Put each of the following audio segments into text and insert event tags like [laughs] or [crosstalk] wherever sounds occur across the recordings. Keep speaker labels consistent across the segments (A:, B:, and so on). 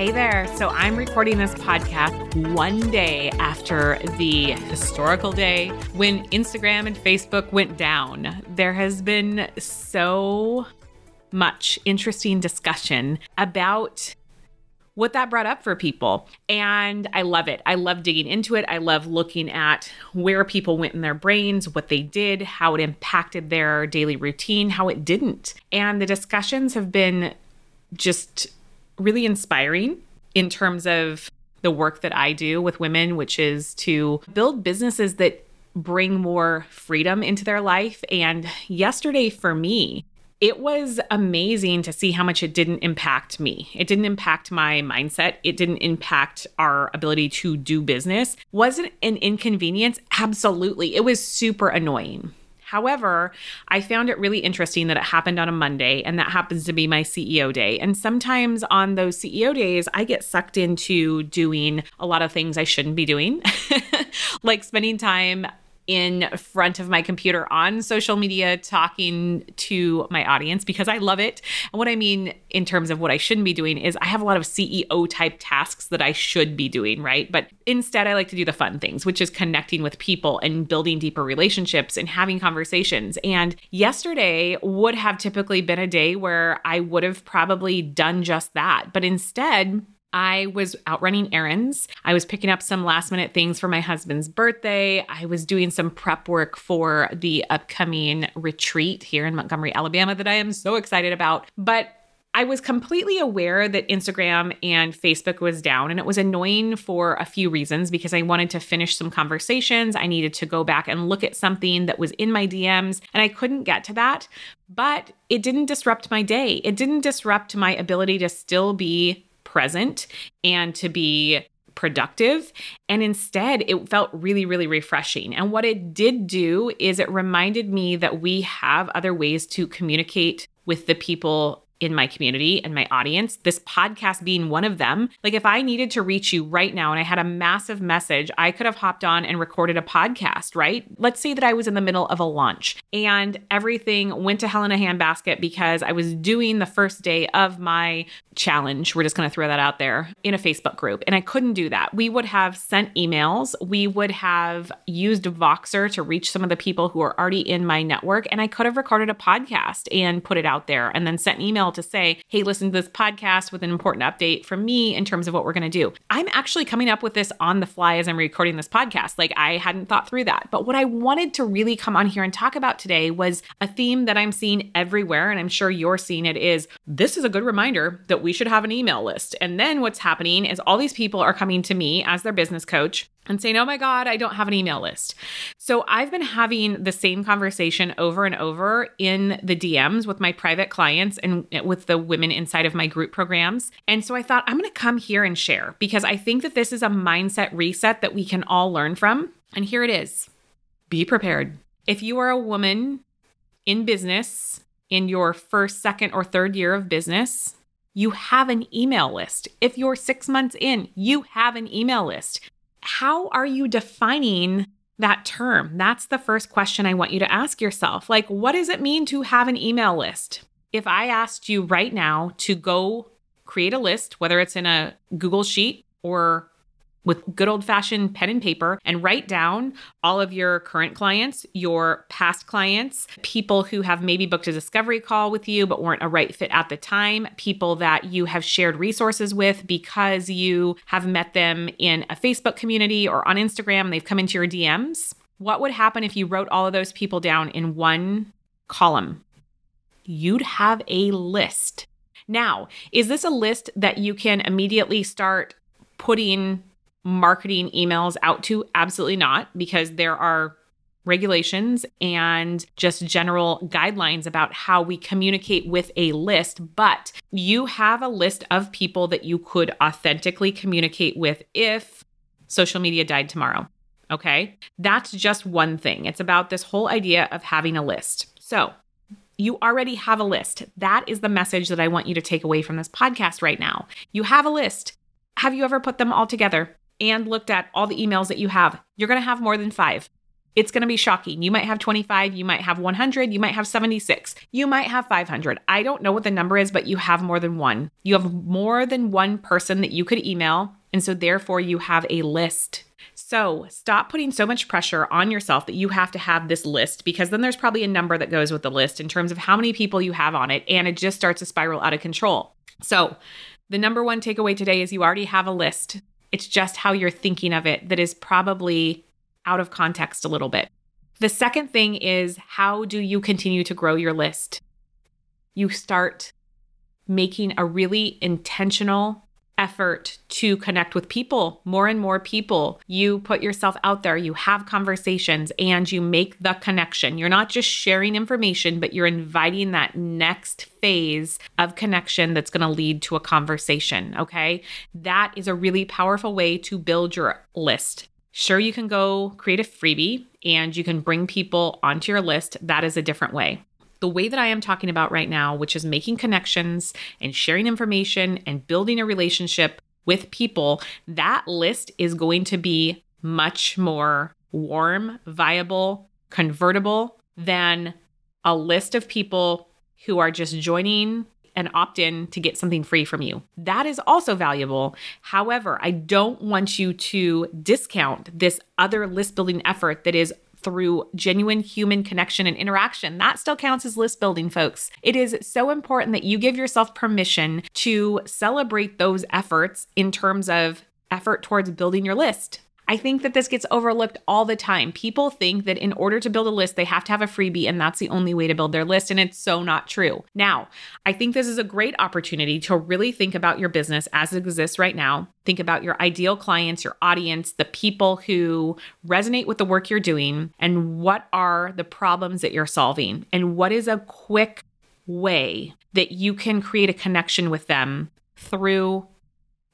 A: Hey there. So I'm recording this podcast one day after the historical day when Instagram and Facebook went down. There has been so much interesting discussion about what that brought up for people. And I love it. I love digging into it. I love looking at where people went in their brains, what they did, how it impacted their daily routine, how it didn't. And the discussions have been just really inspiring in terms of the work that I do with women, which is to build businesses that bring more freedom into their life. And yesterday for me, it was amazing to see how much it didn't impact me. It didn't impact my mindset. It didn't impact our ability to do business. Was it an inconvenience? Absolutely. It was super annoying. However, I found it really interesting that it happened on a Monday, and that happens to be my CEO day. And sometimes on those CEO days, I get sucked into doing a lot of things I shouldn't be doing, [laughs] like spending time in front of my computer on social media talking to my audience because I love it. And what I mean in terms of what I shouldn't be doing is I have a lot of CEO type tasks that I should be doing, right? But instead, I like to do the fun things, which is connecting with people and building deeper relationships and having conversations. And yesterday would have typically been a day where I would have probably done just that. But instead, I was out running errands. I was picking up some last minute things for my husband's birthday. I was doing some prep work for the upcoming retreat here in Montgomery, Alabama, that I am so excited about. But I was completely aware that Instagram and Facebook was down, and it was annoying for a few reasons because I wanted to finish some conversations. I needed to go back and look at something that was in my DMs, and I couldn't get to that. But it didn't disrupt my day. It didn't disrupt my ability to still be present and to be productive. And instead, it felt really, really refreshing. And what it did do is it reminded me that we have other ways to communicate with the people in my community and my audience, this podcast being one of them. Like, if I needed to reach you right now and I had a massive message, I could have hopped on and recorded a podcast, right? Let's say that I was in the middle of a launch and everything went to hell in a handbasket because I was doing the first day of my challenge. We're just going to throw that out there in a Facebook group. And I couldn't do that. We would have sent emails, we would have used Voxer to reach some of the people who are already in my network. And I could have recorded a podcast and put it out there and then sent email email to say, hey, listen to this podcast with an important update from me in terms of what we're going to do. I'm actually coming up with this on the fly as I'm recording this podcast. Like I hadn't thought through that. But what I wanted to really come on here and talk about today was a theme that I'm seeing everywhere. And I'm sure you're seeing it is this is a good reminder that we should have an email list. And then what's happening is all these people are coming to me as their business coach and saying, Oh my God, I don't have an email list. So I've been having the same conversation over and over in the DMs with my private clients and with the women inside of my group programs. And so I thought, I'm going to come here and share because I think that this is a mindset reset that we can all learn from. And here it is be prepared. If you are a woman in business in your first, second, or third year of business, you have an email list. If you're six months in, you have an email list how are you defining that term? That's the first question I want you to ask yourself. Like, what does it mean to have an email list? If I asked you right now to go create a list, whether it's in a Google Sheet or with good old fashioned pen and paper and write down all of your current clients, your past clients, people who have maybe booked a discovery call with you but weren't a right fit at the time, people that you have shared resources with because you have met them in a Facebook community or on Instagram they've come into your DMs. What would happen if you wrote all of those people down in one column, you'd have a list. Now, is this a list that you can immediately start putting marketing emails out to? Absolutely not, because there are regulations and just general guidelines about how we communicate with a list, but you have a list of people that you could authentically communicate with if social media died tomorrow. Okay. That's just one thing. It's about this whole idea of having a list. So, you already have a list. That is the message that I want you to take away from this podcast right now. You have a list. Have you ever put them all together and looked at all the emails that you have? You're going to have more than five. It's going to be shocking. You might have 25, you might have 100, you might have 76, you might have 500. I don't know what the number is, but you have more than one. You have more than one person that you could email. And so, therefore, you have a list. So, stop putting so much pressure on yourself that you have to have this list because then there's probably a number that goes with the list in terms of how many people you have on it, and it just starts to spiral out of control. So, the number one takeaway today is you already have a list. It's just how you're thinking of it that is probably out of context a little bit. The second thing is how do you continue to grow your list? You start making a really intentional effort to connect with people, more and more people. You put yourself out there, you have conversations, and you make the connection. You're not just sharing information, but you're inviting that next phase of connection that's going to lead to a conversation. Okay. That is a really powerful way to build your list. Sure, you can go create a freebie and you can bring people onto your list. That is a different way. The way that I am talking about right now, which is making connections and sharing information and building a relationship with people, that list is going to be much more warm, viable, convertible than a list of people who are just joining and opt in to get something free from you. That is also valuable. However, I don't want you to discount this other list building effort that is through genuine human connection and interaction. That still counts as list building, folks. It is so important that you give yourself permission to celebrate those efforts in terms of effort towards building your list. I think that this gets overlooked all the time. People think that in order to build a list, they have to have a freebie, and that's the only way to build their list. And it's so not true. Now, I think this is a great opportunity to really think about your business as it exists right now. Think about your ideal clients, your audience, the people who resonate with the work you're doing, and what are the problems that you're solving, and what is a quick way that you can create a connection with them through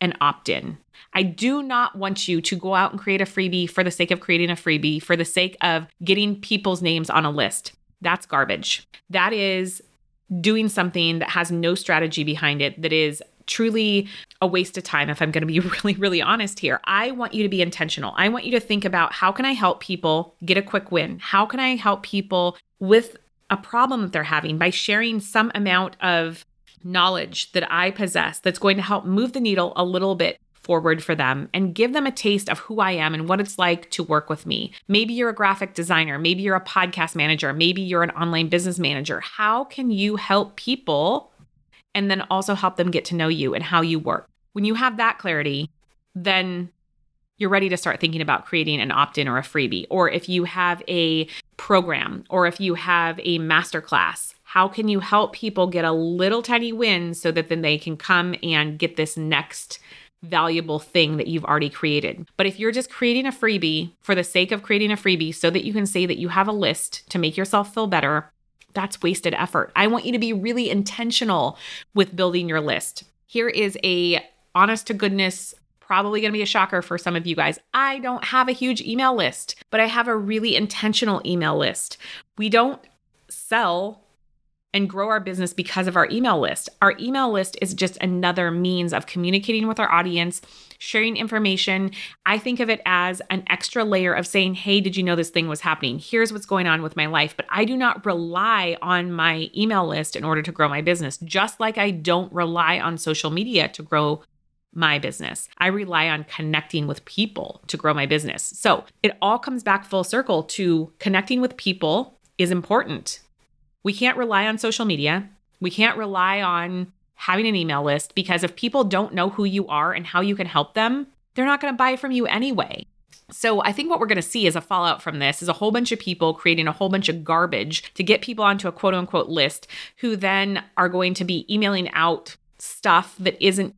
A: an opt in. I do not want you to go out and create a freebie for the sake of creating a freebie, for the sake of getting people's names on a list. That's garbage. That is doing something that has no strategy behind it, that is truly a waste of time if I'm going to be [laughs] really really honest here. I want you to be intentional. I want you to think about how can I help people get a quick win? How can I help people with a problem that they're having by sharing some amount of knowledge that I possess that's going to help move the needle a little bit forward for them and give them a taste of who I am and what it's like to work with me. Maybe you're a graphic designer, maybe you're a podcast manager, maybe you're an online business manager. How can you help people and then also help them get to know you and how you work? When you have that clarity, then you're ready to start thinking about creating an opt in or a freebie. Or if you have a program or if you have a masterclass, how can you help people get a little tiny win so that then they can come and get this next valuable thing that you've already created. But if you're just creating a freebie for the sake of creating a freebie so that you can say that you have a list to make yourself feel better, that's wasted effort. I want you to be really intentional with building your list. Here is a honest to goodness probably going to be a shocker for some of you guys. I don't have a huge email list, but I have a really intentional email list. We don't sell and grow our business because of our email list. Our email list is just another means of communicating with our audience, sharing information. I think of it as an extra layer of saying, Hey, did you know this thing was happening? Here's what's going on with my life. But I do not rely on my email list in order to grow my business, just like I don't rely on social media to grow my business. I rely on connecting with people to grow my business. So it all comes back full circle to connecting with people is important. We can't rely on social media. We can't rely on having an email list because if people don't know who you are and how you can help them, they're not going to buy from you anyway. So I think what we're going to see as a fallout from this is a whole bunch of people creating a whole bunch of garbage to get people onto a quote unquote list who then are going to be emailing out stuff that isn't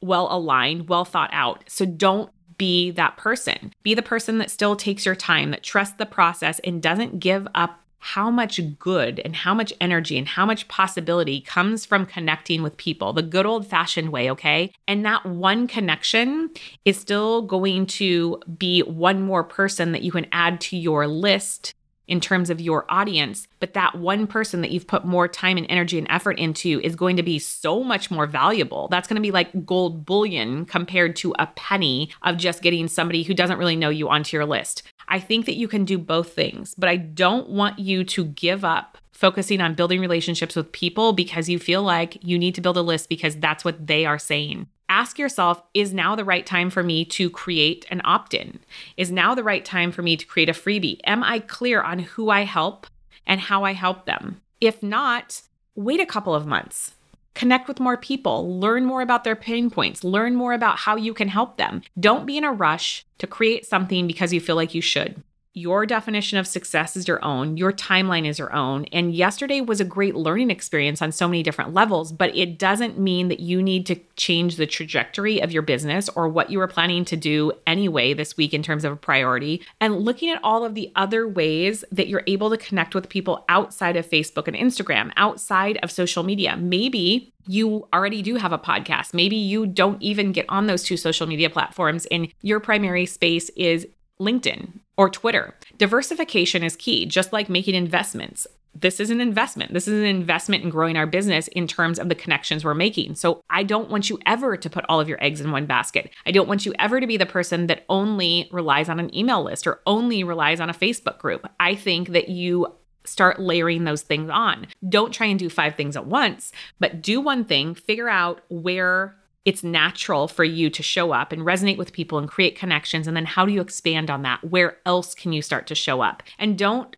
A: well aligned, well thought out. So don't be that person. Be the person that still takes your time, that trusts the process and doesn't give up how much good and how much energy and how much possibility comes from connecting with people the good old fashioned way, okay? And that one connection is still going to be one more person that you can add to your list in terms of your audience, but that one person that you've put more time and energy and effort into is going to be so much more valuable. That's going to be like gold bullion compared to a penny of just getting somebody who doesn't really know you onto your list. I think that you can do both things, but I don't want you to give up focusing on building relationships with people because you feel like you need to build a list because that's what they are saying. Ask yourself, is now the right time for me to create an opt in? Is now the right time for me to create a freebie? Am I clear on who I help and how I help them? If not, wait a couple of months Connect with more people, learn more about their pain points, learn more about how you can help them. Don't be in a rush to create something because you feel like you should. Your definition of success is your own, your timeline is your own. And yesterday was a great learning experience on so many different levels, but it doesn't mean that you need to change the trajectory of your business or what you were planning to do anyway this week in terms of a priority. And looking at all of the other ways that you're able to connect with people outside of Facebook and Instagram, outside of social media. Maybe you already do have a podcast. Maybe you don't even get on those two social media platforms and your primary space is LinkedIn or Twitter. Diversification is key, just like making investments. This is an investment. This is an investment in growing our business in terms of the connections we're making. So, I don't want you ever to put all of your eggs in one basket. I don't want you ever to be the person that only relies on an email list or only relies on a Facebook group. I think that you start layering those things on. Don't try and do five things at once, but do one thing, figure out where it's natural for you to show up and resonate with people and create connections. And then how do you expand on that? Where else can you start to show up? And don't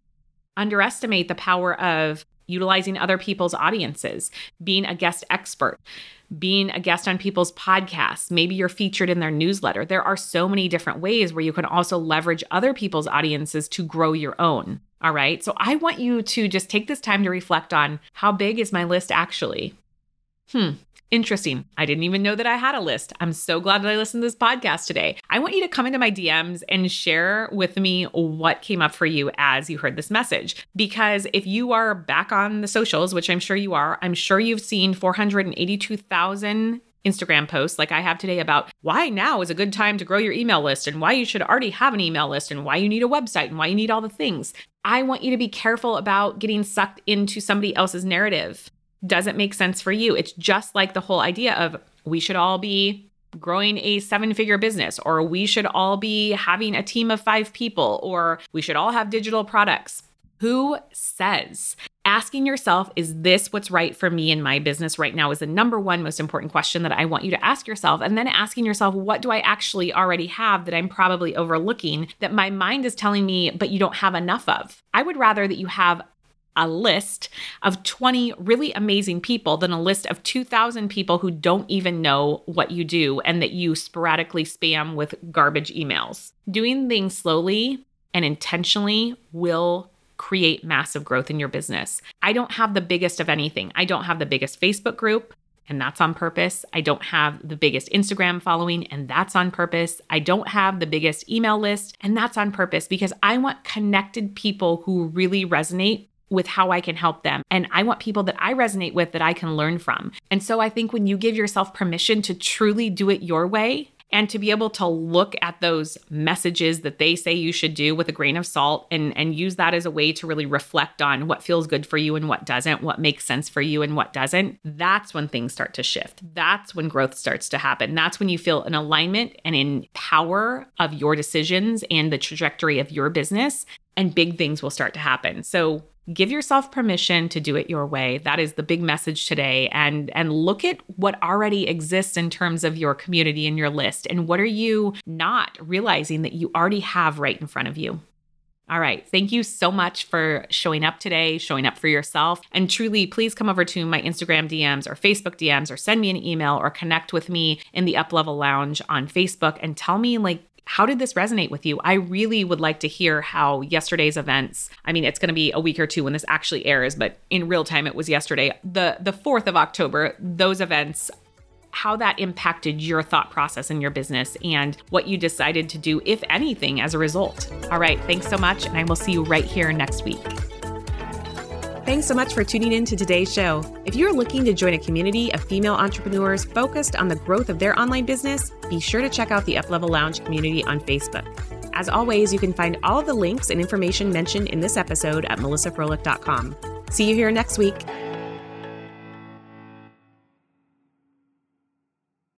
A: underestimate the power of utilizing other people's audiences, being a guest expert, being a guest on people's podcasts. Maybe you're featured in their newsletter. There are so many different ways where you can also leverage other people's audiences to grow your own. All right. So I want you to just take this time to reflect on how big is my list actually? Hmm, Interesting. I didn't even know that I had a list. I'm so glad that I listened to this podcast today. I want you to come into my DMs and share with me what came up for you as you heard this message. Because if you are back on the socials, which I'm sure you are, I'm sure you've seen 482,000 Instagram posts like I have today about why now is a good time to grow your email list and why you should already have an email list and why you need a website and why you need all the things. I want you to be careful about getting sucked into somebody else's narrative doesn't make sense for you. It's just like the whole idea of we should all be growing a seven figure business, or we should all be having a team of five people, or we should all have digital products. Who says? Asking yourself, is this what's right for me in my business right now, is the number one most important question that I want you to ask yourself. And then asking yourself, what do I actually already have that I'm probably overlooking that my mind is telling me, but you don't have enough of? I would rather that you have a list of 20 really amazing people than a list of 2,000 people who don't even know what you do and that you sporadically spam with garbage emails. Doing things slowly and intentionally will create massive growth in your business. I don't have the biggest of anything. I don't have the biggest Facebook group. And that's on purpose. I don't have the biggest Instagram following, and that's on purpose. I don't have the biggest email list, and that's on purpose because I want connected people who really resonate with how I can help them. And I want people that I resonate with that I can learn from. And so I think when you give yourself permission to truly do it your way, and to be able to look at those messages that they say you should do with a grain of salt and and use that as a way to really reflect on what feels good for you and what doesn't what makes sense for you and what doesn't that's when things start to shift that's when growth starts to happen that's when you feel an alignment and in power of your decisions and the trajectory of your business and big things will start to happen so give yourself permission to do it your way that is the big message today and and look at what already exists in terms of your community and your list and what are you not realizing that you already have right in front of you all right. Thank you so much for showing up today, showing up for yourself. And truly, please come over to my Instagram DMs or Facebook DMs or send me an email or connect with me in the Up Level Lounge on Facebook and tell me like how did this resonate with you? I really would like to hear how yesterday's events, I mean, it's going to be a week or two when this actually airs, but in real time it was yesterday. The the 4th of October, those events how that impacted your thought process in your business and what you decided to do, if anything, as a result. All right, thanks so much, and I will see you right here next week.
B: Thanks so much for tuning in to today's show. If you're looking to join a community of female entrepreneurs focused on the growth of their online business, be sure to check out the Uplevel Lounge community on Facebook. As always, you can find all the links and information mentioned in this episode at melissafroehlich.com. See you here next week.